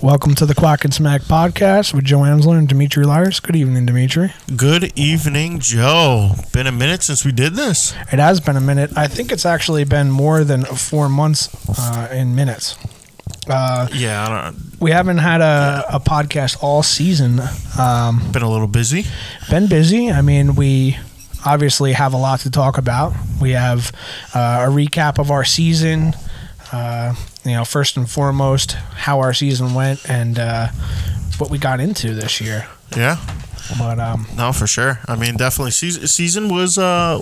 Welcome to the Quack and Smack podcast with Joe Amsler and Demetre Lyras. Good evening, Demetre. Good evening, Joe. Been a minute since we did this. It has been a minute. I think it's actually been more than four months uh, in minutes. Uh, Yeah, I don't. we haven't had a, a podcast all season. Um, Been a little busy. been busy. I mean, we obviously have a lot to talk about. We have uh, a recap of our season. Uh, you know, first and foremost, how our season went and uh, what we got into this year. Yeah, But um, no, for sure. I mean, definitely. Season season was uh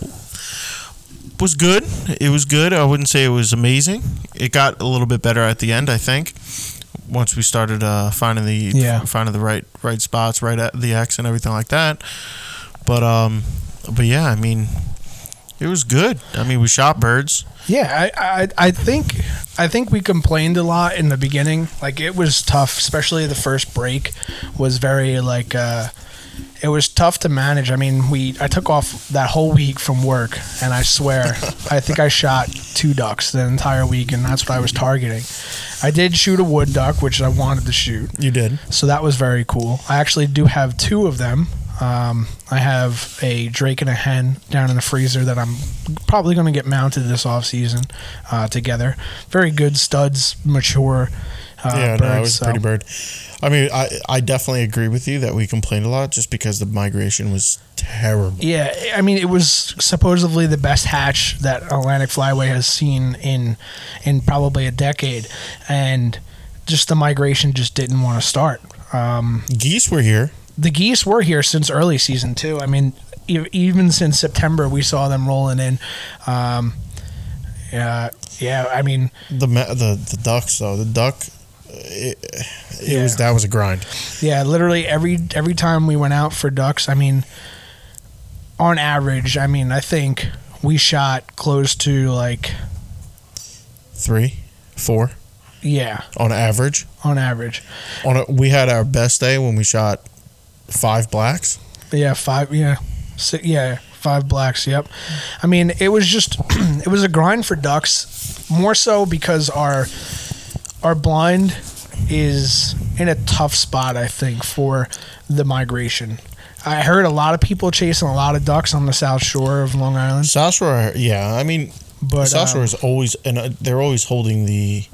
was good. It was good. I wouldn't say it was amazing. It got a little bit better at the end. I think once we started uh, finding the Yeah. finding the right right spots, right at the X and everything like that. But um, but yeah, I mean, it was good. I mean, we shot birds. Yeah, I, I I think I think we complained a lot in the beginning. Like it was tough, especially the first break was very like uh it was tough to manage. I mean, we I took off that whole week from work and I swear I think I shot two ducks the entire week and that's what I was targeting. I did shoot a wood duck, which I wanted to shoot. You did. So that was very cool. I actually do have two of them. Um, I have a drake and a hen down in the freezer that I'm probably going to get mounted this off season uh, together. Very good studs, mature. Uh, yeah, birds, no, it was a so- pretty bird. I mean, I I definitely agree with you that we complained a lot just because the migration was terrible. Yeah, I mean, it was supposedly the best hatch that Atlantic Flyway has seen in in probably a decade, and just the migration just didn't want to start. Um, Geese were here. The geese were here since early season too. I mean, e- even since September, we saw them rolling in. Um, yeah, yeah. I mean, The the the ducks though. The duck. It, it Yeah. was that was a grind. yeah. Literally every every time we went out for ducks, I mean, on average, I mean, I think we shot close to like Three, four yeah, on average. on average, On a, we had our best day when we shot five blacks. yeah, five, yeah, six, yeah, five blacks. Yep. I mean, it was just it was a grind for ducks, more so because our our blind is in a tough spot, I think, for the migration. I heard a lot of people chasing a lot of ducks on the south shore of Long Island, South Shore, yeah. I mean, but South Shore um, is always and uh, they're always holding the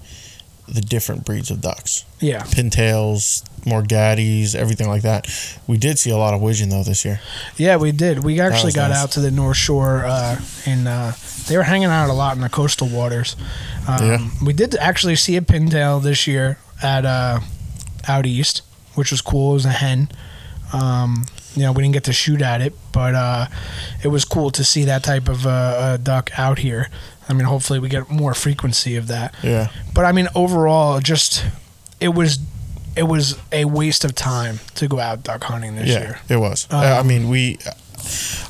the different breeds of ducks. yeah, Pintails, Morgaddies, everything like that. We did see a lot of widgeon though this year. yeah, we did. We actually got nice. out to the North Shore, uh, and uh, they were hanging out a lot in the coastal waters. Um, Yeah. We did actually see a pintail this year at uh, out east, which was cool. It was a hen. Um, you know, we didn't get to shoot at it, but uh, it was cool to see that type of uh, duck out here. I mean, hopefully we get more frequency of that. Yeah. But I mean, overall, just it was it was a waste of time to go out duck hunting this yeah, year. it was. Um, I mean, we.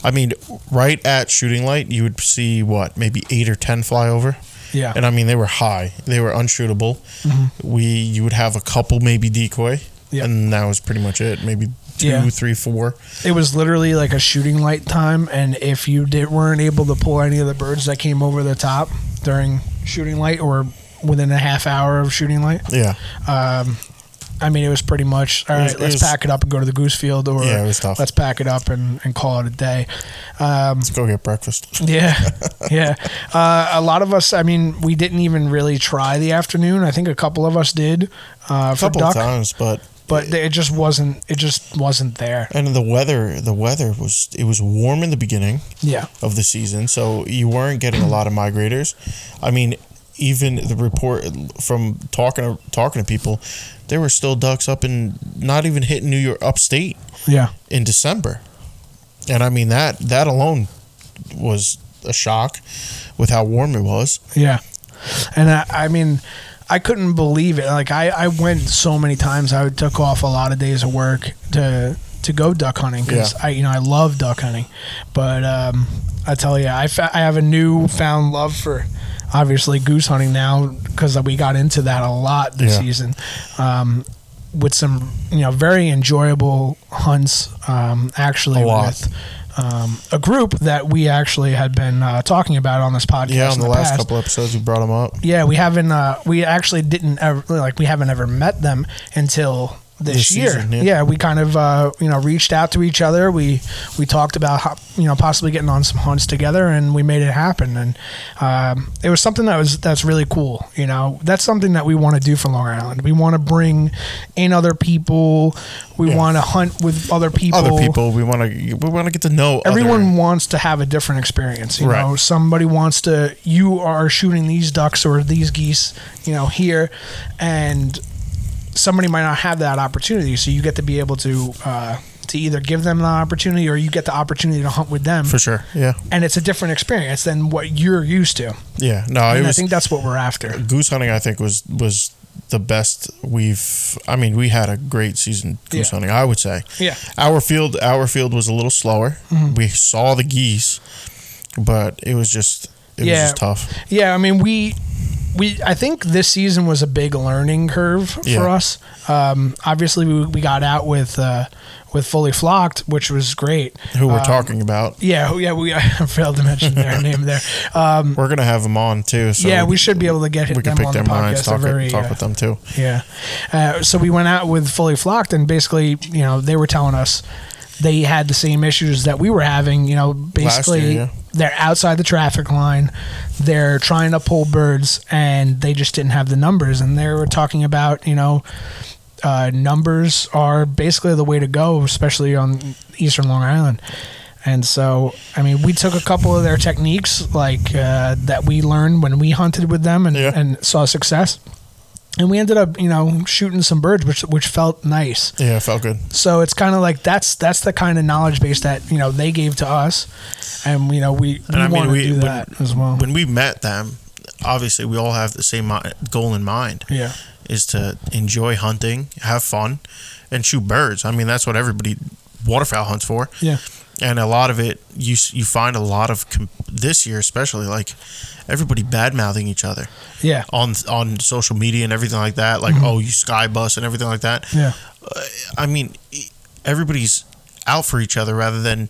I mean, right at shooting light, you would see what maybe eight or ten fly over, Yeah, and I mean they were high. They were unshootable. Mhm. We you would have a couple maybe decoy, Yeah. and that was pretty much it. Maybe two, Yeah. three, four. it was literally like a shooting light time, and if you did weren't able to pull any of the birds that came over the top during shooting light or within a half hour of shooting light, Yeah, um, I mean, it was pretty much all right. It was- let's was- pack it up and go to the goose field, or yeah, it was tough. let's pack it up and, and call it a day. Um, Let's go get breakfast. Yeah, yeah. Uh, a lot of us, I mean, we didn't even really try the afternoon. I think a couple of us did uh, A for couple duck, of times, but but it just wasn't. It just wasn't there. and the weather, the weather was it was warm in the beginning Yeah, of the season, so you weren't getting a lot of migrators. I mean, even the report from talking to talking to people, there were still ducks up in not even hitting New York upstate yeah, in December, and I mean that that alone was a shock with how warm it was. yeah. And I, I mean, I couldn't believe it. Like I, I went so many times. I took off a lot of days of work to to go duck hunting because I, you know, I love duck hunting. But um, I tell you, I, fa- I have a new found love for obviously goose hunting now because we got into that a lot this Yeah. season. Um, with some, you know, very enjoyable hunts. Um, actually, with um, a group that we actually had been uh, talking about on this podcast. Yeah, on in the, last past. couple episodes, we brought them up. Yeah, we haven't. Uh, we actually didn't ever like. We haven't ever met them until this, This year. season, yeah. yeah. we kind of uh, you know reached out to each other. We we talked about how, you know possibly getting on some hunts together, and we made it happen. And um, it was something that was that's really cool. You know, that's something that we want to do for Long Island. We want to bring in other people. We Yeah. want to hunt with other people. Other people, we want to we want to get to know. Everyone other- wants to have a different experience. You Right. know, somebody wants to. You are shooting these ducks or these geese, you know, here, and somebody might not have that opportunity. So you get to be able to uh, to either give them the opportunity or you get the opportunity to hunt with them, for sure. Yeah, and it's a different experience than what you're used to. yeah. No, I think that's what we're after. goose hunting. I think was was the best we've. I mean, we had a great season goose Yeah. hunting. I would say. Yeah. Our field, our field was a little slower. Mm-hmm. We saw the geese, but it was just it Yeah. was just tough. Yeah, I mean we we I think this season was a big learning curve Yeah. for us. Um, obviously, we, we got out with uh, with fully flocked, which was great. Who we're Um, talking about? Yeah, yeah, we I failed to mention their name there. Um, We're gonna have them on too. So yeah, we should be able to get we them can pick on their the minds, podcast. talk, very, talk uh, with them too. yeah. Uh, so we went out with fully flocked, and basically, you know, they were telling us they had the same issues that we were having. You know, basically, yeah. they're outside the traffic line. They're trying to pull birds, and they just didn't have the numbers. And they were talking about, you know, uh, numbers are basically the way to go, especially on Eastern Long Island. And so, I mean, we took a couple of their techniques, like uh, that we learned when we hunted with them and, Yeah. and saw success. And we ended up, you know, shooting some birds, which which felt nice. Yeah, it felt good. So it's kind of like that's that's the kind of knowledge base that you know they gave to us, and you know we, we And I mean, want to we- do when- that as well. When we met them, obviously we all have the same goal in mind. yeah, is to enjoy hunting, have fun, and shoot birds. I mean, that's what everybody waterfowl hunts for. yeah, And a lot of it, you you find a lot of this year, especially like everybody bad mouthing each other yeah, on on social media and everything like that. Like, mm-hmm. oh, you sky bus and everything like that. yeah, uh, I mean, everybody's out for each other rather than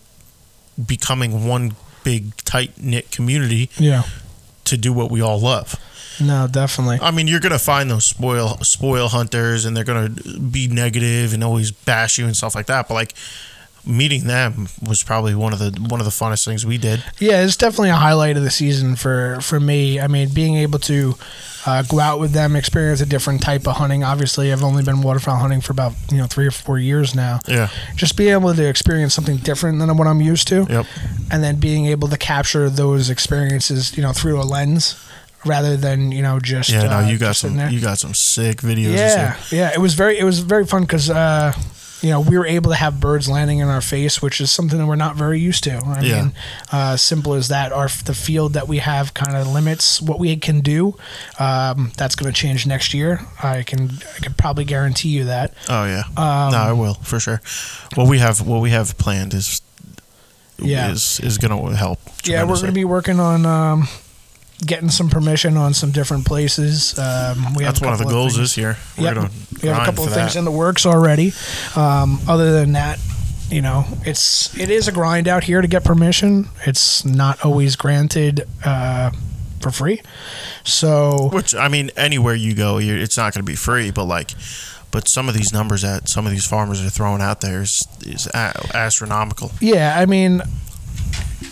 becoming one big tight knit community yeah. to do what we all love. No, definitely. I mean, you're gonna find those spoil spoil hunters, and they're gonna be negative and always bash you and stuff like that. But like meeting them was probably one of the one of the funnest things we did. Yeah, it's definitely a highlight of the season for for me. I mean, being able to uh, go out with them, experience a different type of hunting. Obviously, I've only been waterfowl hunting for about you know three or four years now. Yeah. Just being able to experience something different than what I'm used to, Yep. and then being able to capture those experiences, you know, through a lens rather than you know just Yeah. No, uh, you got some you got some sick videos. Yeah, yeah. It was very it was very fun because uh, you know we were able to have birds landing in our face, which is something that we're not very used to. I Yeah. mean, uh, simple as that. Our the field that we have kind of limits what we can do. Um, that's going to change next year. I can I can probably guarantee you that. Oh yeah. Um, no, I will for sure. What we have what we have planned is Yeah. is is gonna help. Yeah, we're going to be working on. Um, Getting some permission on some different places. Um, we have That's one of the goals this year. We're Yep. we have a couple of things that. in the works already. Um, other than that, you know, it's it is a grind out here to get permission. It's not always granted uh, for free. So Which I mean, anywhere you go, you're, it's not going to be free. But like, but some of these numbers that some of these farmers are throwing out there is is a- astronomical. yeah, I mean,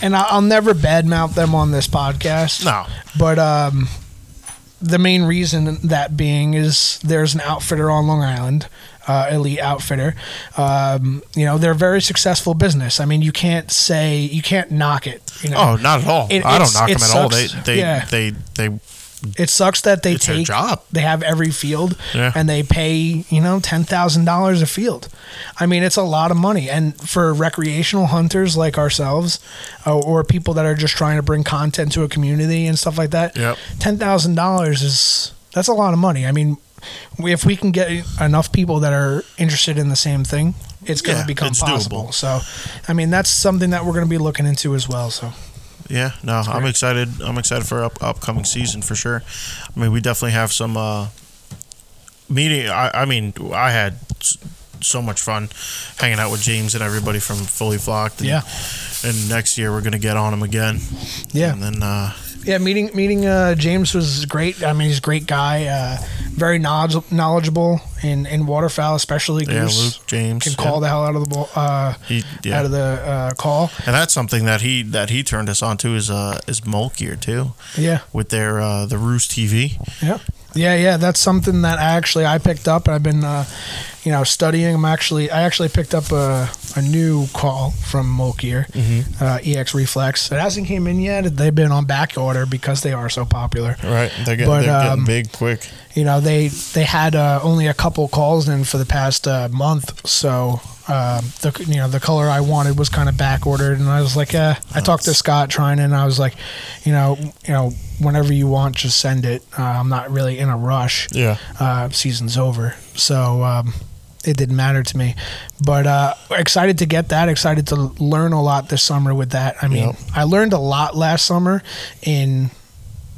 and I- I'll never badmouth them on this podcast. No, But um, the main reason that being is there's an outfitter on Long Island, uh, elite outfitter. Um, you know, they're a very successful business. I mean, you can't say you can't knock it. You know, oh, not at all. It- I don't knock them at all. They they Yeah. they they it sucks that they It's their take job. They have every field, Yeah. and they pay you know ten thousand dollars a field. I mean, it's a lot of money, and for recreational hunters like ourselves, uh, or people that are just trying to bring content to a community and stuff like that, Yep. ten thousand dollars is that's a lot of money. I mean, if we can get enough people that are interested in the same thing, it's going to Yeah, become possible. doable. So, I mean, that's something that we're going to be looking into as well. So, Yeah, no, I'm excited. I'm excited for up, upcoming season for sure. I mean, we definitely have some uh, meeting. I, I mean, I had so much fun hanging out with James and everybody from Fully Flocked. And, Yeah. And next year we're gonna get on him again. Yeah. And then uh, Yeah, meeting meeting uh, James was great. I mean, he's a great guy, uh, very knowledgeable in, in waterfowl, especially yeah, goose. Luke James can yeah. call the hell out of the ball, uh, He, yeah. out of the uh, call. and that's something that he that he turned us on to is uh is Molt Gear too Yeah, with their uh the Roost TV. yeah, yeah, yeah. That's something that actually I picked up. I've been, uh, you know, studying. I'm actually I actually picked up a, a new call from Molt Gear, Mm-hmm. uh, EX Reflex. It hasn't came in yet. They've been on back order because they are so popular. Right, they're, getting, But, they're um, getting big quick. you know they they had uh, only a couple calls in for the past uh, month so uh, the you know the color I wanted was kind of back ordered and I was like eh. I talked to Scott trying and I was like you know you know whenever you want just send it uh, I'm not really in a rush Yeah, uh, season's over so um, it didn't matter to me but uh, excited to get that excited to learn a lot this summer with that I mean Yep. I learned a lot last summer in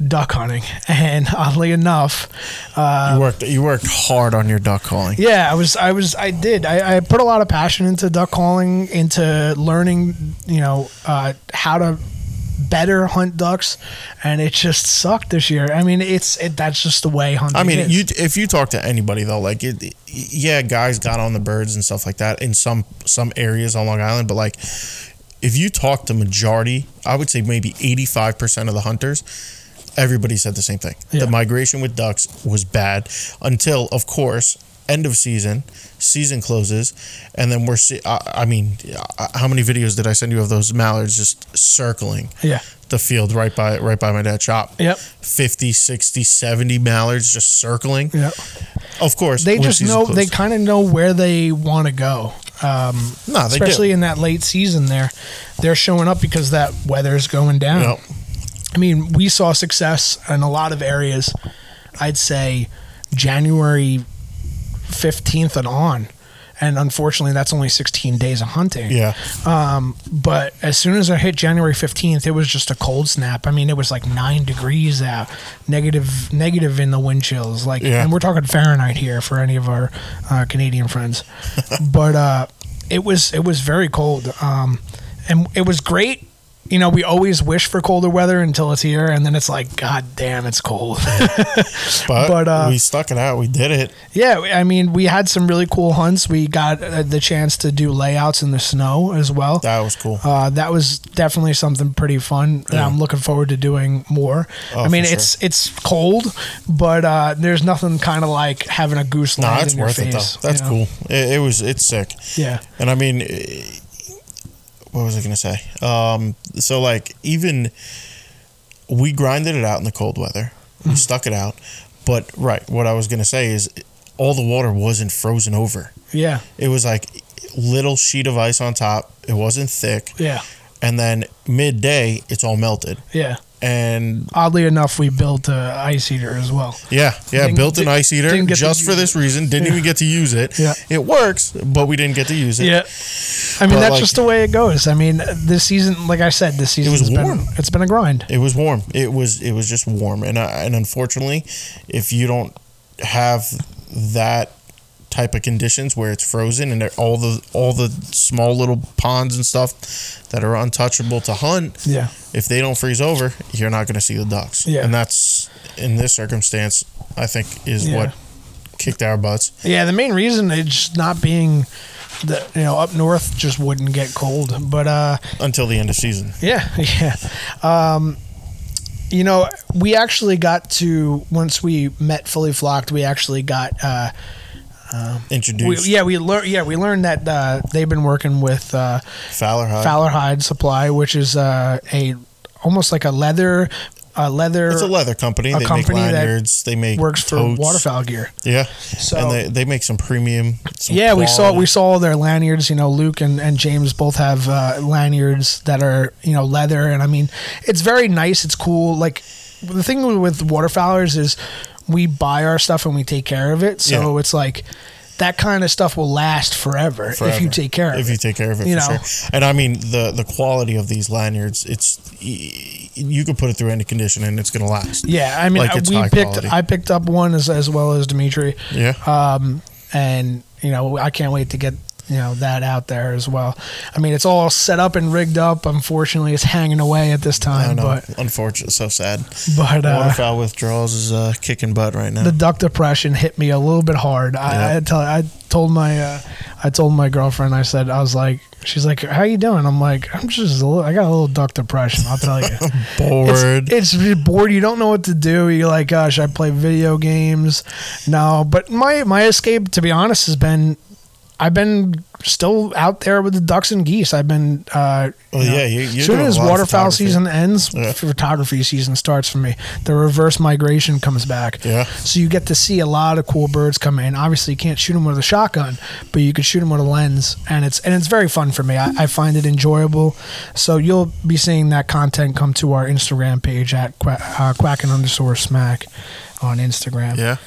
duck hunting and oddly enough you worked you worked hard on your duck calling. yeah, I was, I was, I did. I, I put a lot of passion into duck calling, into learning, you know, uh, how to better hunt ducks, and it just sucked this year. I mean, it's it, that's just the way hunting. I mean, is. you if you talk to anybody though, like it, yeah, guys got on the birds and stuff like that in some some areas on Long Island, but like if you talk to majority, I would say maybe eighty five percent of the hunters, everybody said the same thing. Yeah. The migration with ducks was bad until, of course, end of season, season closes, and then we're see. I, I mean, how many videos did I send you of those mallards just circling yeah, the field right by right by my dad's shop? yep, 50, 60, 70 mallards just circling. yep. Of course, They just know closed. they kind of know where they want to go. Um, no, they especially do. in that late season, there, they're showing up because that weather's going down. Yep. I mean, we saw success in a lot of areas. I'd say January 15th and on. And unfortunately, that's only 16 days of hunting. Yeah, Um, but as soon as I hit January 15th, it was just a cold snap. I mean, it was like nine degrees out, negative, negative in the wind chills. Like, Yeah. and we're talking Fahrenheit here for any of our uh, Canadian friends. but uh, it was it was very cold, um, and it was great. You know, we always wish for colder weather until it's here, and then it's like, God damn, it's cold. but, But, uh, we stuck it out. We did it. Yeah, I mean, we had some really cool hunts. We got uh, the chance to do layouts in the snow as well. That was cool. Uh, that was definitely something pretty fun. Yeah. I'm looking forward to doing more. Oh, I mean, for sure. it's it's cold, but uh, there's nothing kind of like having a goose no, land it's in your worth it face. though. That's you know? cool. It, it was. It's sick. Yeah, And I mean, eh, what was I gonna say? Um, so like even we grinded it out in the cold weather. Hmm. Stuck it out. But right, what I was gonna say is all the water wasn't frozen over. yeah, It was like little sheet of ice on top. It wasn't thick. yeah, And then midday, it's all melted. yeah. And Oddly enough, we built a ice eater as well. yeah, yeah, Didn't- built an ice heater didn't get to just for this it. reason. Didn't even get to use it. Yeah. It works, but we didn't get to use it. Yeah, I mean But, that's like- just the way it goes. I mean, this season, like I said, this season was been warm. it's been a grind. It was warm. It was it was just warm, and I, and unfortunately, if you don't have that type of conditions where it's frozen and all the all the small little ponds and stuff that are untouchable to hunt, Yeah, if they don't freeze over, you're not going to see the ducks. Yeah. and that's in this circumstance, I think, is Yeah. what kicked our butts. yeah. The main reason it's not being the you know up north just wouldn't get cold, but uh. until the end of season. Yeah, yeah. Um, you know, we actually got to once we met fully flocked. We actually got, uh, we, Introduced yeah, we learned, yeah, we learned that uh, they've been working with uh, Fowler High. Fowler Hide Supply, which is uh, a almost like a leather, a leather It's a leather company. a they company make that lanyards. They make works for waterfowl gear. Yeah, So and they, they make some premium. Some yeah, we saw quality. we saw their lanyards. You know, Luke and, and James both have uh, lanyards that are you know leather, and I mean, it's very nice. It's cool. Like the thing with waterfowlers is we buy our stuff and we take care of it. So Yeah. it's like that kind of stuff will last forever, if you take care of if it. If you take care of it You for know. sure. And I mean the the quality of these lanyards, it's you can put it through any condition and it's gonna last. yeah, I mean, Like it's we picked. quality. I picked up one as as well as Demetre. Yeah, um, and you know, I can't wait to get you know that out there as well. I mean, it's all set up and rigged up. Unfortunately, it's hanging away at this I time, know. but Unfortunate. So sad. but uh, Waterfowl withdrawals is uh, kicking butt right now. the duck depression hit me a little bit hard. I, I tell I told my uh, I told my girlfriend I said I was like she's like how you doing I'm like I'm just a little, I got a little duck depression I'll tell you Bored. it's, it's bored you don't know what to do you're like gosh I play video games no but my my escape to be honest has been I've been still out there with the ducks and geese I've been uh, Well, you know, yeah, you- you're as soon as waterfowl season ends Yeah. photography season starts for me the reverse migration comes back Yeah. so you get to see a lot of cool birds come in. Obviously, you can't shoot them with a shotgun, but you can shoot them with a lens, and it's and it's very fun for me. I, I find it enjoyable. So you'll be seeing that content come to our Instagram page at quack, uh, quacking underscore smack on Instagram. Yeah,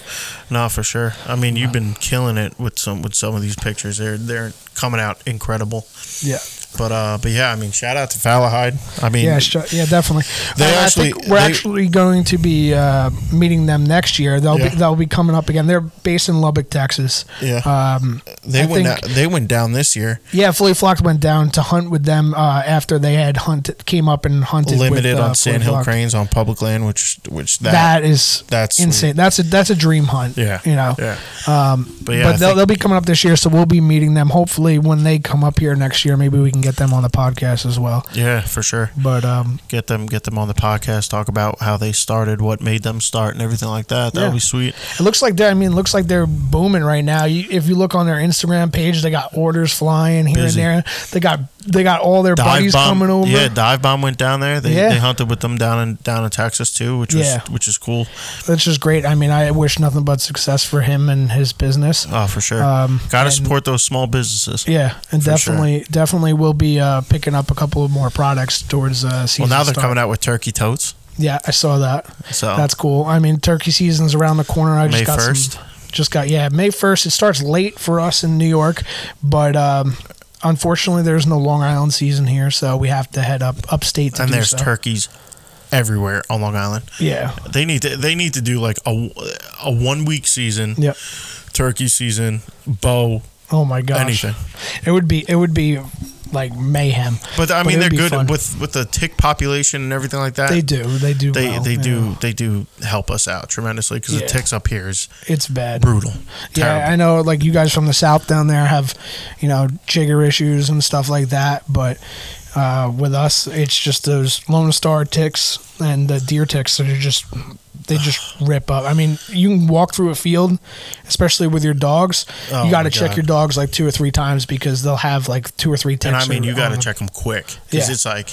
no, for sure. I mean, you've uh-huh. been killing it with some with some of these pictures. They're they're coming out incredible. Yeah, But uh, but yeah, I mean, shout out to Falahide. I mean, yeah, sh- yeah, definitely. They Uh, actually- I think we're they- actually going to be uh, meeting them next year. They'll Yeah. be they'll be coming up again. They're based in Lubbock, Texas. yeah, Um, they I went think- down, they went down this year, Yeah, Fully Flocked went down to hunt with them uh, after they had hunted, came up and hunted. limited with, uh, on Fully Sand Hill Flocked. cranes on public land, which which that, that is that's insane. That's a that's a dream hunt. Yeah, you know. yeah. Um, But yeah, but they'll, they'll be coming up this year, so we'll be meeting them. Hopefully, when they come up here next year, maybe we can get them on the podcast as well. Yeah, for sure. But um, Get them get them on the podcast. Talk about how they started, what made them start, and everything like that. That Yeah. would be sweet. it looks like they're. I mean, it looks like they're booming right now. You, if you look on their Instagram page, they got orders flying here Busy. and there. They got they got all their Dive buddies bomb, coming over. yeah. Dive bomb went down there. They, Yeah. they hunted with them down in down in Texas too, which was Yeah. which is cool. That's just great. I mean, I wish nothing but success for him and his business. Oh, for sure. Um, Got to support those small businesses. Yeah, and For sure. definitely, definitely, we'll be uh, picking up a couple of more products towards uh, Well, now they're start. coming out with turkey totes. Yeah, I saw that. So That's cool. I mean, turkey season's around the corner. I just May got some- just got yeah, May first. It starts late for us in New York, but um, unfortunately, there's no Long Island season here, so we have to head up upstate to and there's so. turkeys everywhere on Long Island. Yeah. They need to they need to do like a, a one week season, Yep. turkey season, bow, Oh my gosh. anything. It would be. It would be like mayhem. But I mean, it they're good fun. with with the tick population and everything like that. They do. They do. They well, they do they do help us out tremendously because Yeah. the ticks up here is It's bad. brutal. Yeah, I know. Like you guys from the south down there have, you know, jigger issues and stuff like that. But uh, with us, it's just those Lone Star ticks and the deer ticks that are just they just rip up. I mean, you can walk through a field, especially with your dogs. Oh you got to check your dogs like two or three times because they'll have like two or three ticks. and I mean, or- you got to check them quick because Yeah. it's like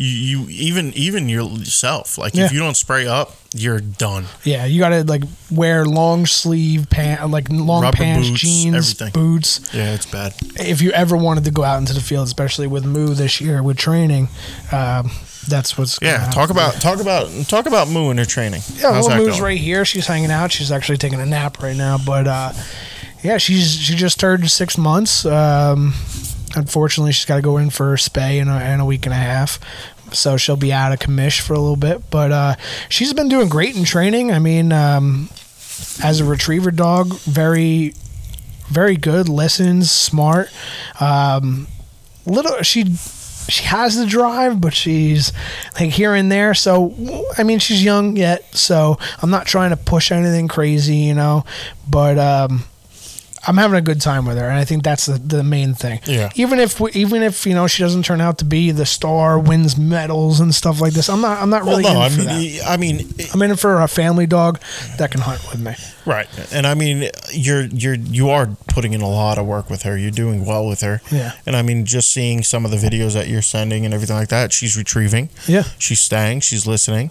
you you even even yourself like Yeah. if you don't spray up, you're done. Yeah, you got to like wear long sleeve pant, like long Rubber pants, boots, jeans, everything. boots. Yeah, it's bad. if you ever wanted to go out into the field, especially with Moo this year with training, um, that's what's Yeah, happen. talk about talk about talk about Moo and her training. yeah. How's Well, Moo's going? right here. She's hanging out. She's actually taking a nap right now, but uh, yeah, she's she just turned six months. Um, unfortunately, she's got to go in for a spay in a, in a week and a half. So she'll be out of commish for a little bit, but uh, she's been doing great in training. I mean, um, as a retriever dog, very, very good. Listens, smart. Um, little she she has the drive, but she's like here and there. So I mean, she's young yet, so I'm not trying to push anything crazy, you know. But um, I'm having a good time with her, and I think that's the, the main thing. Yeah. Even if we, even if you know she doesn't turn out to be the star, wins medals and stuff like this, I'm not I'm not Well, really no, in I for mean. I mean, I'm in for a family dog that can hunt with me. right, and I mean, you're you're you are putting in a lot of work with her. You're doing well with her. Yeah. And I mean, just seeing some of the videos that you're sending and everything like that, she's retrieving. Yeah. She's staying. She's listening.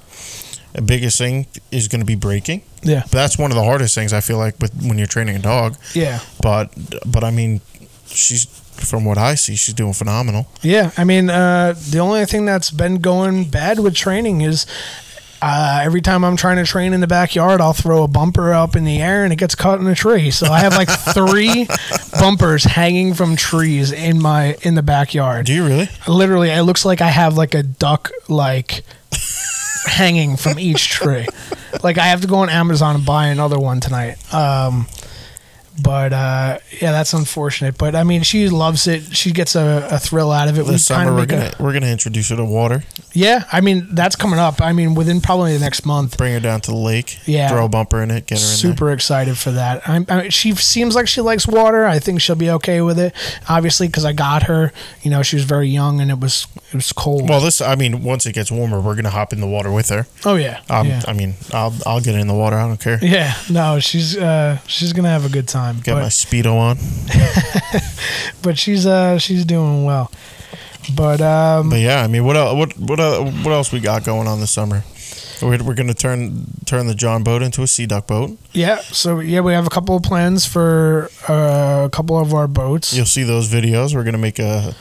The biggest thing is going to be breaking. Yeah. But that's one of the hardest things I feel like with when you're training a dog. Yeah. But but I mean, she's from what I see, she's doing phenomenal. Yeah, I mean, uh, the only thing that's been going bad with training is uh, every time I'm trying to train in the backyard, I'll throw a bumper up in the air and it gets caught in a tree. So I have like three bumpers hanging from trees in my in the backyard. Do you really? Literally, it looks like I have like a duck like hanging from each tree. Like I have to go on Amazon and buy another one tonight. Um, But uh, yeah, that's unfortunate. But I mean, she loves it. She gets a, a thrill out of it. This kinda summer we're gonna we're gonna introduce her to water. yeah, I mean that's coming up. I mean within probably the next month. Bring her down to the lake. Yeah. Throw a bumper in it. Get her in there. Super excited for that. I'm, I she seems like she likes water. I think she'll be okay with it. Obviously, because I got her. You know, she was very young and it was it was cold. Well, this I mean, once it gets warmer, we're gonna hop in the water with her. oh yeah, Um, yeah. I mean, I'll I'll get in the water. I don't care. Yeah, no, she's uh, she's gonna have a good time. Get but, my speedo on. but she's uh, she's doing well. But um, But yeah, I mean, what el- what what what else we got going on this summer? We're, we're gonna turn turn the John boat into a sea duck boat. yeah, so yeah, we have a couple of plans for uh, a couple of our boats. You'll see those videos. We're gonna make a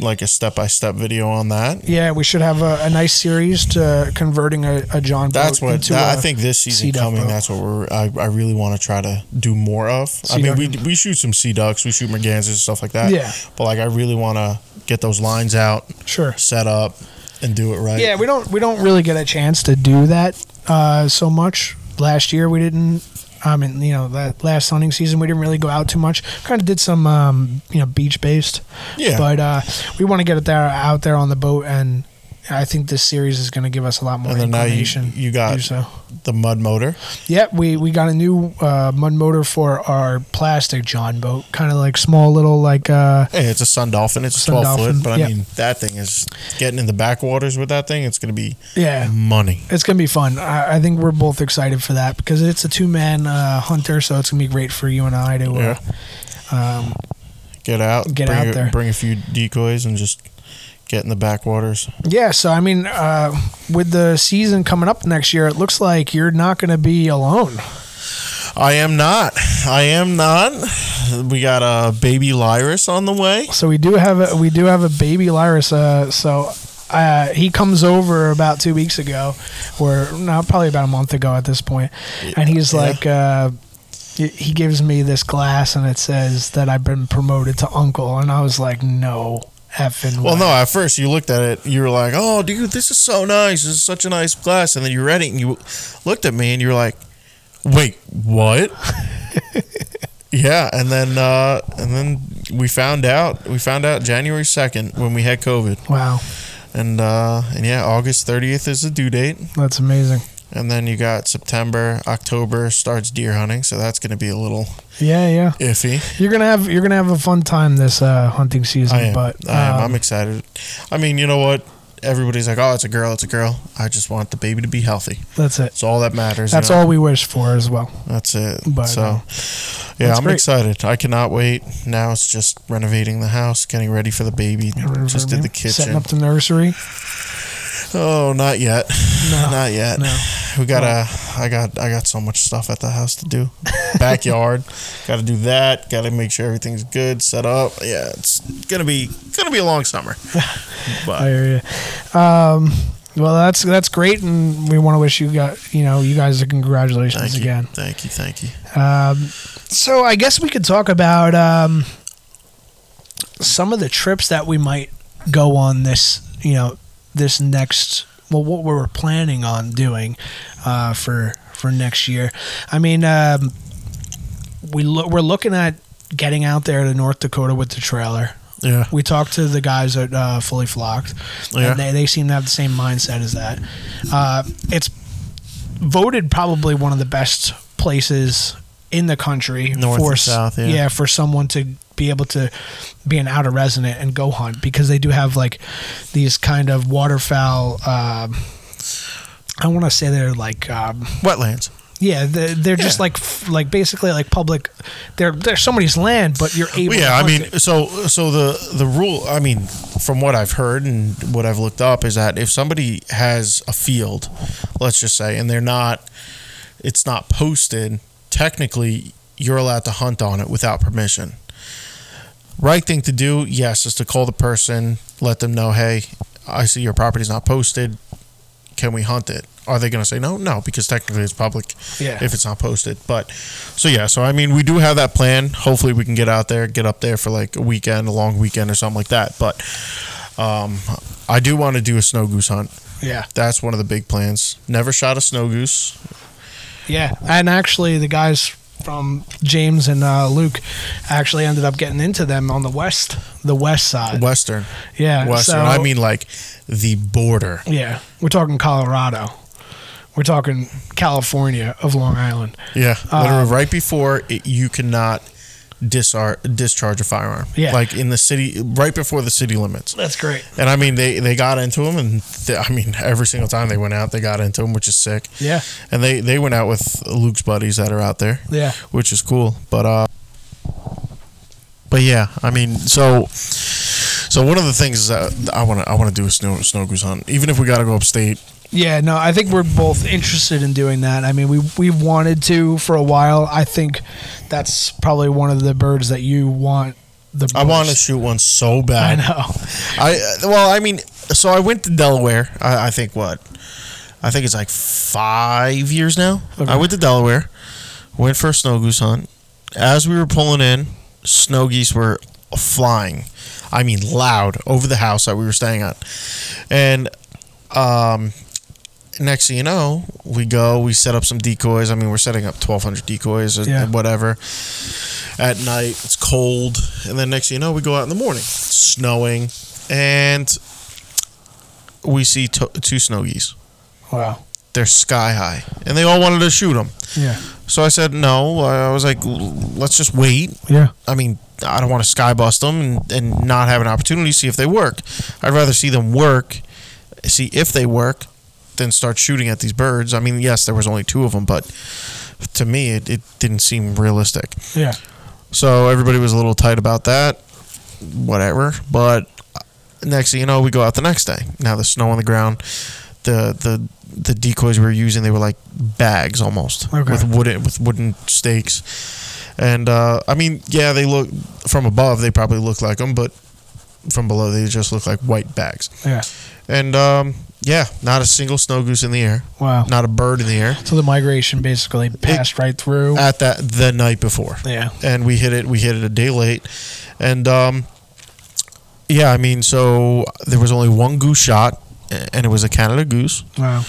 like a step by step video on that. Yeah, we should have a, a nice series to converting a, a John boat That's what into that, a I think this season coming. boat. That's what we're. I, I really want to try to do more of. I mean, we we shoot some sea ducks, we shoot mergansers and stuff like that. Yeah. But like, I really want to get those lines out, Sure. set up, and do it right. Yeah, we don't we don't really get a chance to do that uh, so much. Last year we didn't. I mean, you know, that last hunting season we didn't really go out too much. Kind of did some, um, you know, beach based. Yeah. But uh, we want to get it there out there on the boat, and I think this series is going to give us a lot more And then now you you got so. the mud motor. Yep, we we got a new uh, mud motor for our plastic John boat. Kind of like small little like. Uh, Hey, it's a Sun Dolphin. It's a 12 Dolphin, foot, but I yeah. mean, that thing is getting in the backwaters with that thing. It's going to be yeah, money. It's gonna be fun. I, I think we're both excited for that because it's a two man uh, hunter, so it's gonna be great for you and I to. Uh, um, Get out, Get out a, there. bring a few decoys, and just get in the backwaters. yeah, so I mean, uh, with the season coming up next year, it looks like you're not gonna be alone. I am not. I am not. We got a baby Lyras on the way. So we do have a we do have a baby Lyras. Uh, so. Uh, he comes over about two weeks ago, or no, probably about a month ago at this point, and he's Yeah. like, uh, he gives me this glass, and it says that I've been promoted to uncle, and I was like, no effing. Well, way. no, at first you looked at it, you were like, "Oh, dude, this is so nice. This is such a nice glass." And then you read it and you looked at me and you were like, "Wait, what?" yeah, and then uh, and then we found out. We found out January second when we had COVID, Wow, and uh, and yeah, August thirtieth is the due date, that's amazing. And then you got September, October starts deer hunting, so that's going to be a little Yeah, yeah. iffy. You're gonna have you're gonna have a fun time this uh, hunting season, I am. but I am. um, I'm excited. I mean, you know what? Everybody's like, "Oh, it's a girl. It's a girl." I just want the baby to be healthy. that's it. That's all that matters. you That's know? all we wish for as well. That's it. But, so, uh, yeah, I'm great. excited. I cannot wait. Now it's just renovating the house, getting ready for the baby. Just did the kitchen, setting up the nursery. Oh, not yet. No, Not yet. no. We gotta. I got. I got so much stuff at the house to do. Backyard. got to do that. Got to make sure everything's good, set up. Yeah, it's gonna be gonna be a long summer. I hear you. Um, well, that's that's great, and we want to wish you got you know you guys a congratulations thank you, again. thank you, thank you. Um, so I guess we could talk about um, some of the trips that we might go on this, you know, this next. Well, what we're planning on doing uh, for for next year. I mean, um, we lo- we're looking at getting out there to North Dakota with the trailer. Yeah. We talked to the guys at uh, Fully Flocked, Yeah. and they, they seem to have the same mindset as that. Uh, it's voted probably one of the best places in the country North for south, yeah. for someone to be able to be an outer resident and go hunt because they do have like these kind of waterfowl. Um, I want to say they're like um, Wetlands. yeah, they're, they're just like like basically like public. They're they're somebody's land, but you're able. Well, yeah, I mean, it. so so the the rule, I mean, from what I've heard and what I've looked up is that if somebody has a field, let's just say, and they're not, it's not posted, technically, you're allowed to hunt on it without permission. Right thing to do, yes, is to call the person, let them know, hey, I see your property's not posted. Can we hunt it? Are they going to say no? No, because technically it's public yeah. if it's not posted. But so yeah, so I mean, we do have that plan. Hopefully, we can get out there, get up there for like a weekend, a long weekend, or something like that. But um, I do want to do a snow goose hunt. yeah. That's one of the big plans. Never shot a snow goose. Yeah, and actually, the guys from James and uh, Luke actually ended up getting into them on the west, the west side. Western. Yeah, Western. so- I mean, like the border. Yeah, we're talking Colorado. We're talking California of Long Island. Yeah, Um, right before it, you cannot disar- discharge a firearm. Yeah. like in the city, right before the city limits. That's great. And I mean, they they got into them, and th- I mean, every single time they went out, they got into them, which is sick. Yeah, And they they went out with Luke's buddies that are out there, yeah, which is cool. But uh, but yeah, I mean, so so one of the things that I want to I want to do a snow snow goose hunt, even if we got to go upstate. Yeah. No, I think we're both interested in doing that. I mean, we we've wanted to for a while. I think that's probably one of the birds that you want. The I want to shoot one so bad. I know. I well, I mean, so I went to Delaware. I, I think what, I think it's like five years now. Okay. I went to Delaware, went for a snow goose hunt. As we were pulling in, snow geese were flying. I mean, loud over the house that we were staying at, and um, next thing you know, we go, we set up some decoys. I mean, we're setting up twelve hundred decoys or Yeah. whatever. At night, it's cold, and then next thing you know, we go out in the morning, it's snowing, and we see to- two snow geese. Wow. They're sky high, and they all wanted to shoot them. Yeah. So I said no. I was like, let's just wait. Yeah. I mean, I don't want to sky bust them and, and not have an opportunity to see if they work. I'd rather see them work, see if they work, than start shooting at these birds. I mean, yes, there was only two of them, but to me, it, it didn't seem realistic. Yeah. So everybody was a little tight about that. Whatever. But next thing you know, we go out the next day. Now the snow on the ground, the the the decoys we were using, they were like bags almost Okay. with wooden with wooden stakes. And uh, I mean, yeah, they look from above. They probably look like them, but from below, they just look like white bags. Yeah. And um, yeah, not a single snow goose in the air, Wow. not a bird in the air. So the migration basically passed right through. At that the night before. yeah. and we hit it. We hit it a day late, and um, yeah, I mean, so there was only one goose shot, and it was a Canada goose, Wow.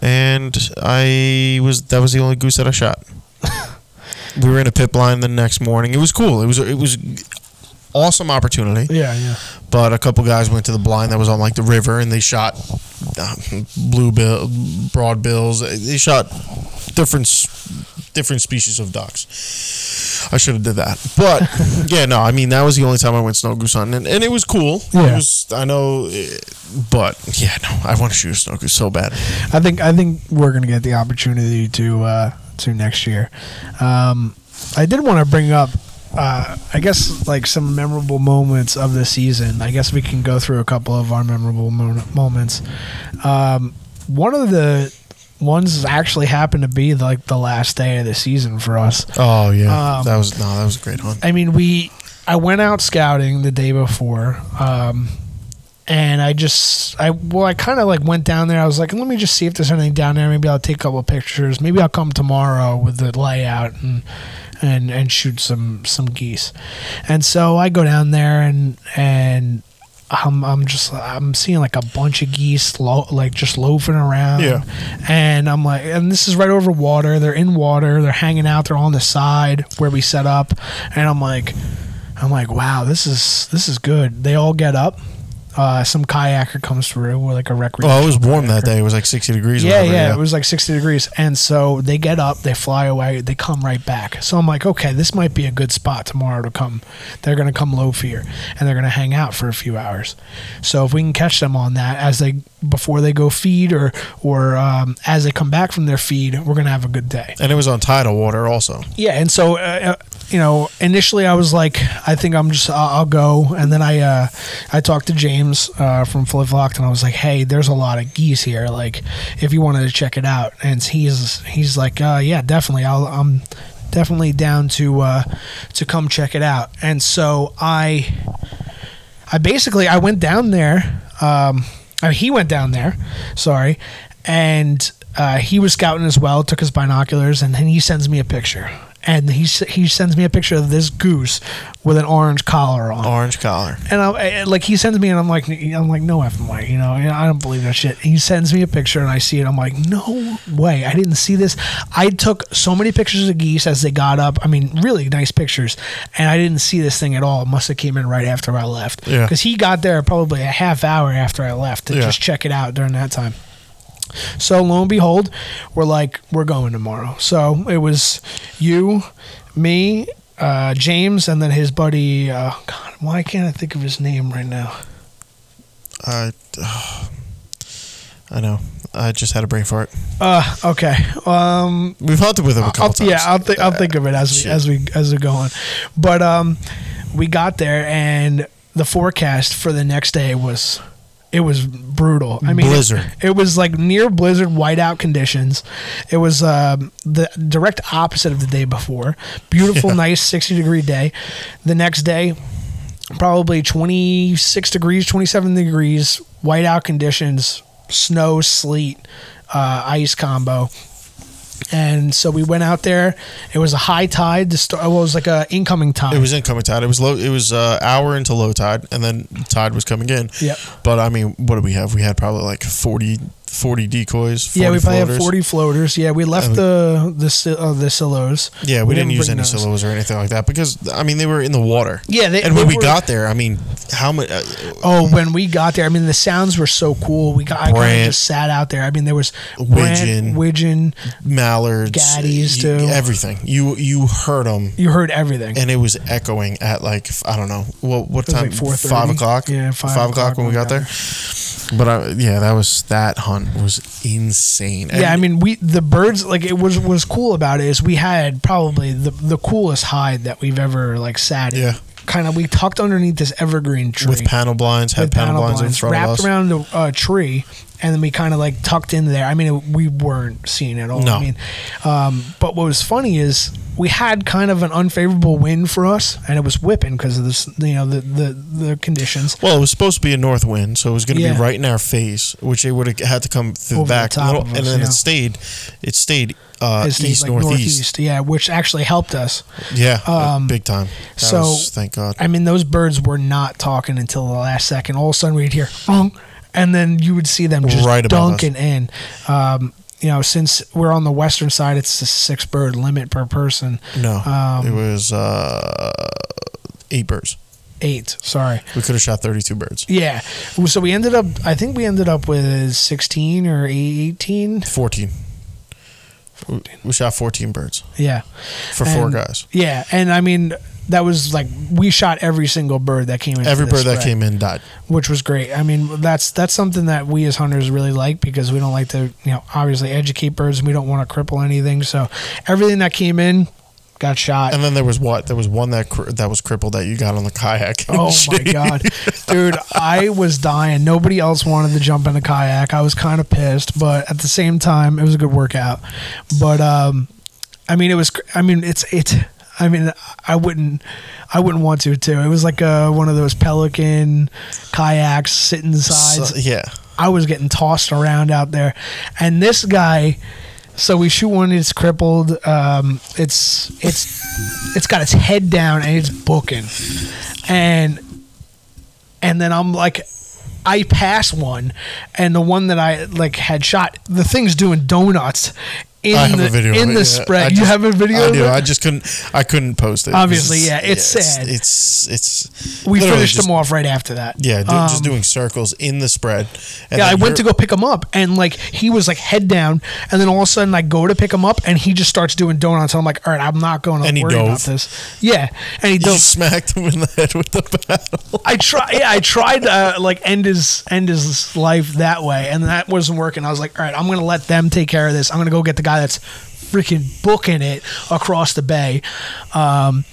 and I was that was the only goose that I shot. we were in a pit blind the next morning. It was cool. It was it was awesome opportunity. Yeah. Yeah. But a couple guys went to the blind that was on like the river, and they shot uh, blue bill, broad bills. They shot different different species of ducks. I should have did that, but yeah, no. I mean, that was the only time I went snow goose hunting, and, and it was cool. It Yeah. was. I know, eh, but yeah, no. I want to shoot a snow goose so bad. I think I think we're gonna get the opportunity to uh, to next year. Um, I did want to bring up, uh, I guess, like some memorable moments of the season. I guess we can go through a couple of our memorable mo- moments. Um, one of the ones actually happened to be like the last day of the season for us. Oh yeah, Um, that was no, that was a great hunt. I mean, we. I went out scouting the day before, um, and I just, I well, I kind of like went down there. I was like, let me just see if there's anything down there. Maybe I'll take a couple of pictures. Maybe I'll come tomorrow with the layout and and and shoot some some geese. And so I go down there and and. I'm, I'm just I'm seeing like a bunch of geese lo- like just loafing around Yeah. and I'm like and this is right over water they're in water they're hanging out they're on the side where we set up and I'm like I'm like wow this is this is good they all get up uh, some kayaker comes through with like a recreation Oh, it was warm that day. It was like sixty degrees. yeah, whatever, yeah, it was like 60 degrees. And so they get up, they fly away, they come right back. So I'm like, okay, this might be a good spot tomorrow to come. They're going to come low fear and they're going to hang out for a few hours. So if we can catch them on that as they before they go feed or or um, as they come back from their feed, we're going to have a good day. and it was on tidal water also. Yeah, and so uh, uh, you know, initially I was like, I think I'm just I'll, I'll go, and then I uh, I talked to James uh, from Fully Flocked, and I was like, hey, there's a lot of geese here, like if you wanted to check it out, and he's he's like, uh, yeah, definitely, I'll I'm definitely down to uh, to come check it out, and so I I basically I went down there. Um, I mean, he went down there, sorry, and uh, he was scouting as well. Took his binoculars, and then he sends me a picture, and he he sends me a picture of this goose with an orange collar on. Orange collar. And I, like he sends me, and I'm like, I'm like, no effing way, you know, I don't believe that shit. He sends me a picture, and I see it. I'm like, no way, I didn't see this. I took so many pictures of geese as they got up. I mean, really nice pictures, and I didn't see this thing at all. It must have came in right after I left, Yeah. because he got there probably a half hour after I left to Yeah. just check it out during that time. So lo and behold, we're like, we're going tomorrow. So it was you, me, uh, James, and then his buddy. Uh, God, why can't I think of his name right now? I, I know. I just had a brain fart. Uh, okay. Um, We've hunted with him a couple I'll, times. yeah, I'll think I'll think of it as we Shit. as we as we go on. But um, we got there and the forecast for the next day was it was brutal. I mean, Blizzard. It, it was like near blizzard whiteout conditions. It was um, the direct opposite of the day before. Beautiful, Yeah. nice sixty degree day. The next day, probably twenty six degrees, twenty seven degrees, whiteout conditions, snow, sleet, uh, ice combo. And so we went out there. It was a high tide. The st- well, it was like a incoming tide. It was incoming tide. It was low. It was uh, hour into low tide, and then tide was coming in. Yeah. But I mean, what did we have? We had probably like 40, 40 decoys. 40 yeah, we probably floaters. have forty floaters. Yeah, we left And- the the uh, the silos. Yeah, we, didn't, use any those. silos or anything like that because I mean they were in the water. Yeah, they, and when we were- got there, I mean, how much? Uh, Oh, when we got there, I mean the sounds were so cool. We got I kind of just sat out there. I mean there was Widgeon. Widgeon. mallards, Gaddies, too. everything. You you heard them, You heard everything. and it was echoing at like I don't know what what time? like five o'clock. Yeah, five o'clock o'clock when we got there. But I, yeah, that was that hunt was insane. And yeah, I mean, we the birds like it was was cool about it is we had probably the the coolest hide that we've ever like sat in. Yeah. Kind of, we tucked underneath this evergreen tree with panel blinds, had with panel, blinds, in front wrapped of us. around the uh, tree, and then we kind of like tucked in there. I mean, it, we weren't seeing it all. No. I mean, um, but what was funny is we had kind of an unfavorable wind for us, and it was whipping because of this, you know, the the the conditions. Well, it was supposed to be a north wind, so it was going to Yeah. be right in our face, which it would have had to come through Over the the back, top of and us, then yeah. it stayed. It stayed uh, east like, northeast. yeah, which actually helped us. Yeah, uh, Um, big time. That so- was, thank God. I mean, those birds were not talking until the last second. All of a sudden, we'd hear, and then you would see them just Right dunking in. Um, you know, since we're on the western side, it's a six bird limit per person. no, um, it was uh, eight birds. Eight, sorry. We could have shot thirty-two birds. Yeah. So we ended up, I think we ended up with 16 or 18. Fourteen. We, we shot fourteen birds Yeah. for four guys. Yeah. And I mean, that was like, we shot every single bird that came in. Every bird that came in died. which was great. I mean, that's that's something that we as hunters really like because we don't like to, you know, obviously educate birds and we don't want to cripple anything. So everything that came in got shot. And then there was what? There was one that cr- that was crippled that you got on the kayak. Oh my god, dude! I was dying. Nobody else wanted to jump in the kayak. I was kind of pissed, but at the same time, it was a good workout. But um, I mean, it was. I mean, it's it's. I mean, I wouldn't. I wouldn't want to too. It was like uh one of those pelican kayaks sitting sides. So- yeah. I was getting tossed around out there, and this guy. So we shoot one. It's crippled. Um, it's it's it's got its head down and it's booking, and and then I'm like, I pass one, and the one that I like had shot, the thing's doing donuts in I have the a video in the yeah. spread. I you have a video? I of do. it? I just couldn't. I couldn't post it. Obviously, It's- yeah, it's sad. It's it's. we finished just- them off right after that. Yeah, do, Um, just doing circles in the spread. And yeah, I went to go pick him up, and like he was like head down, and then all of a sudden I go to pick him up, and he just starts doing donuts. And I'm like, all right, I'm not going to worry about this. Yeah, and he You dove. smacked him in the head with the paddle. I try, yeah, I tried to uh, like end his end his life that way, and that wasn't working. I was like, all right, I'm gonna let them take care of this. I'm gonna go get the guy that's freaking booking it across the bay. Um,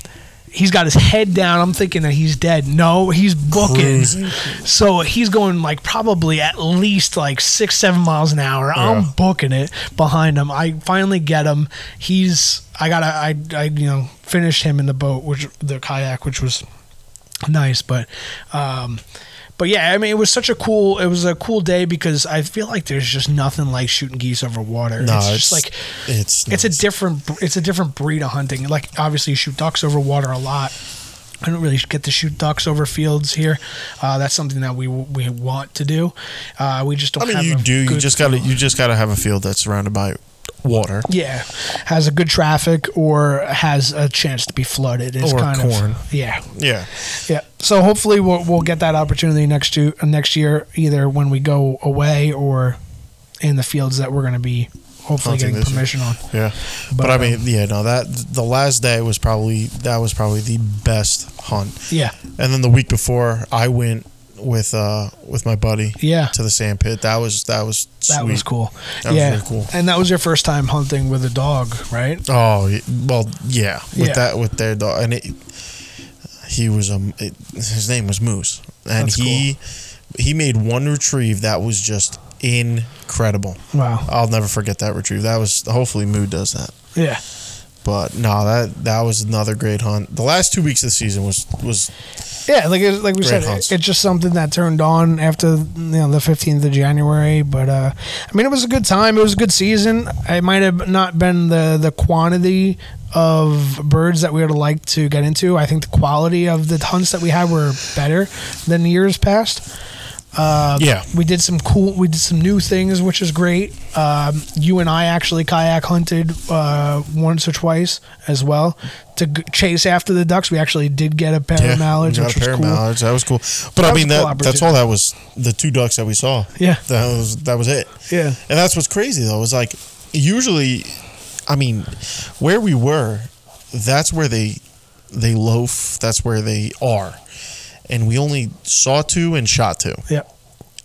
he's got his head down. I'm thinking that he's dead. No, he's booking. So he's going like probably at least like six, seven miles an hour. Yeah. I'm booking it behind him. I finally get him. He's I gotta I I you know finished him in the boat, which the kayak, which was nice, but um but yeah, I mean, it was such a cool. It was a cool day because I feel like there's just nothing like shooting geese over water. No, it's, it's, just like it's it's a different it's a different breed of hunting. Like obviously, you shoot ducks over water a lot. I don't really get to shoot ducks over fields here. Uh, that's something that we we want to do. Uh, we just don't. I mean, have you do. You just gotta. You just gotta have a field that's surrounded by water. Yeah, has a good traffic or has a chance to be flooded. Is Or kind corn. of yeah, Yeah. yeah. So hopefully we'll we'll get that opportunity next to next year, either when we go away or in the fields that we're going to be hopefully Hunting getting this year. permission on. Yeah. But, But, I um, mean, yeah, no, that the last day was probably that was probably the best hunt. Yeah, And then the week before, I went with uh with my buddy yeah. to the sand pit. That was that was That was cool. That was yeah, cool. and that was your first time hunting with a dog, right? Oh well, yeah. With Yeah. that, with their dog, and it, he was um, it, his name was Moose, and That's he he made one retrieve that was just incredible. Wow. I'll never forget that retrieve. That was hopefully Mood does that. Yeah. But no, that that was another great hunt. The last two weeks of the season was was Yeah, like it- like we said, hunts. it's just something that turned on after you know the fifteenth of January. But uh, I mean, it was a good time. It was a good season. It might have not been the the quantity of birds that we would have liked to get into. I think the quality of the hunts that we had were better than years past. Uh, Yeah. we did some cool. We did some new things, which is great. Um, you and I actually kayak hunted uh, once or twice as well to g- chase after the ducks. We actually did get a pair yeah, of mallards, which a was pair of cool. mallards. That was cool. But That I mean a cool that that's all that was the two ducks that we saw. Yeah, That was that was it. yeah, And that's what's crazy though. Is like usually, I mean, where we were, that's where they they loaf. That's where they are, and we only saw two and shot two. yeah.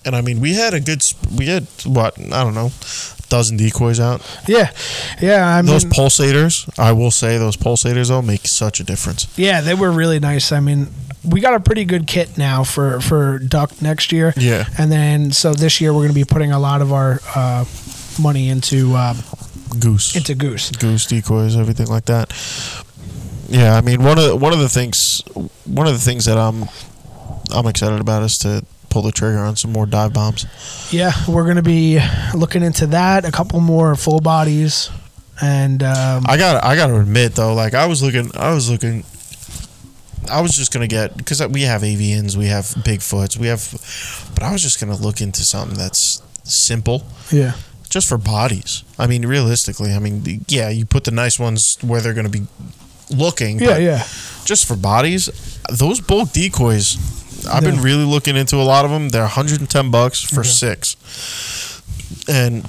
And I mean, we had a good. We had what I don't know, a dozen decoys out. Yeah, yeah. I mean, Those pulsators, I will say, those pulsators though make such a difference. yeah, they were really nice. I mean, we got a pretty good kit now for for duck next year. Yeah. and then so this year we're going to be putting a lot of our uh, money into uh, Goose, into goose. goose decoys, everything like that. Yeah, I mean one of the, one of the things one of the things that I'm I'm excited about is to pull the trigger on some more dive bombs. Yeah, we're going to be looking into that. A couple more full bodies, and um, I got I got to admit though, like I was looking I was looking I was just gonna get because we have avians, we have bigfoots, we have, but I was just gonna look into something that's simple, yeah, just for bodies. I mean, realistically, I mean, yeah, you put the nice ones where they're gonna be looking, yeah, but yeah, just for bodies, those bulk decoys. I've been really looking into a lot of them. They're 110 bucks for Okay. six, and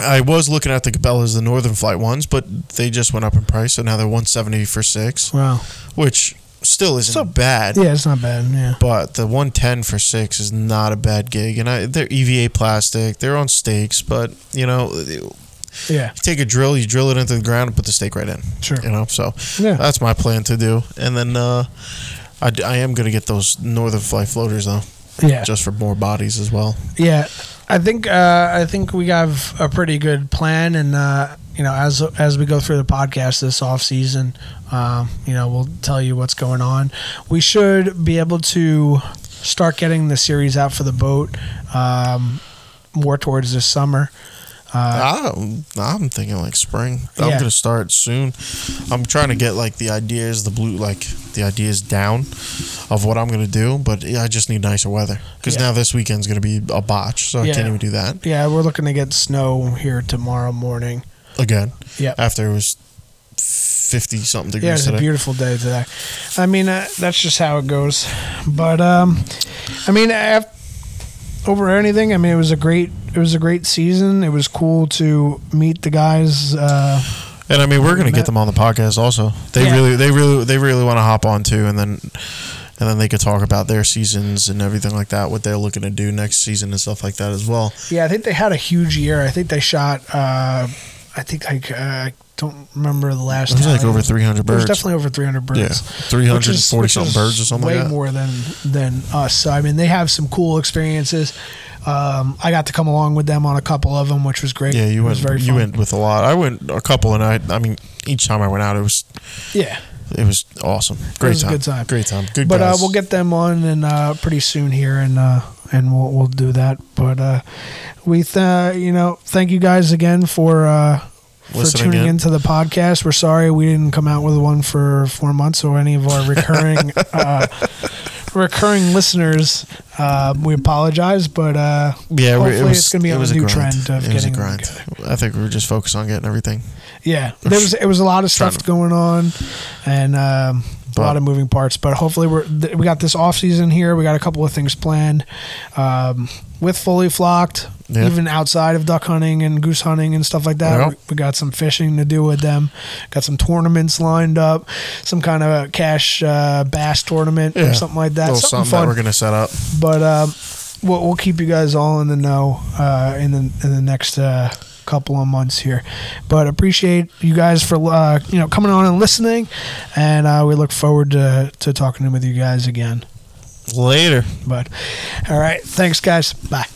I was looking at the Cabela's, the Northern Flight ones, but they just went up in price, so now they're 170 for six, wow, which still isn't So- bad. yeah, it's not bad. Yeah, But the 110 for six is not a bad gig, and I, they're EVA plastic. They're on stakes, but you know, you yeah, take a drill, you drill it into the ground, and put the stake right in. sure, You know, so yeah, that's my plan to do. And then uh, I, d- I am going to get those Northern Flight floaters, though, yeah. just for more bodies as well. Yeah, I think uh, I think we have a pretty good plan, and uh, you know, as as we go through the podcast this off season, um, you know, we'll tell you what's going on. We should be able to start getting the series out for the boat um, more towards this summer. Uh, I'm, I'm thinking like spring. I'm Yeah. going to start soon. I'm trying to get like the ideas, the blue, like the ideas down of what I'm going to do, but yeah, I just need nicer weather because Yeah. now this weekend's going to be a botch, so I can't even do that yeah, we're looking to get snow here tomorrow morning. again. Yeah. After it was 50 something degrees. Yeah, it's a beautiful day today. I mean, uh, that's just how it goes. But um, I mean, af- over anything, I mean, it was a great, it was a great season. It was cool to meet the guys. Uh, And I mean, we're gonna get them on the podcast also. They Yeah. really, they really, they really want to hop on too, and then, and then they could talk about their seasons and everything like that, what they're looking to do next season and stuff like that as well. yeah, I think they had a huge year. I think they shot. Uh, I think like uh, I don't remember the last. It was like over 300 It was birds. definitely over 300 birds. Yeah, 340 which something birds or something way like that. more than than us. So I mean, they have some cool experiences. Um, I got to come along with them on a couple of them, which was great. Yeah, you went, very you went with a lot. I went a couple, and I, I mean, each time I went out, it was, Yeah, it was awesome. Great was a time. good time. Great time. Good but uh, we'll get them on and uh, pretty soon here, and uh, and we'll we'll do that. But uh, we, th- you know, thank you guys again for uh, for tuning in. into the podcast. We're sorry we didn't come out with one for four months or any of our recurring uh, recurring listeners. Uh, we apologize, but uh, yeah, hopefully it was, it's gonna be it was a new grind. trend of it getting grind. together. I think we were just focused on getting everything. yeah, there was it was a lot of stuff to- going on, and um, a lot of moving parts. But hopefully, we're th- we got this off season here. We got a couple of things planned um, with Fully Flocked, Yeah. even outside of duck hunting and goose hunting and stuff like that. Yeah. We, we got some fishing to do with them. Got some tournaments lined up, some kind of a cash uh, bass tournament or something like that. Something, something, fun that we're gonna set up. but um, we'll, we'll keep you guys all in the know uh, in the in the next uh, couple of months here. But appreciate you guys for uh, you know coming on and listening, and uh, we look forward to to talking with you guys again. Later. But all right, thanks guys. Bye.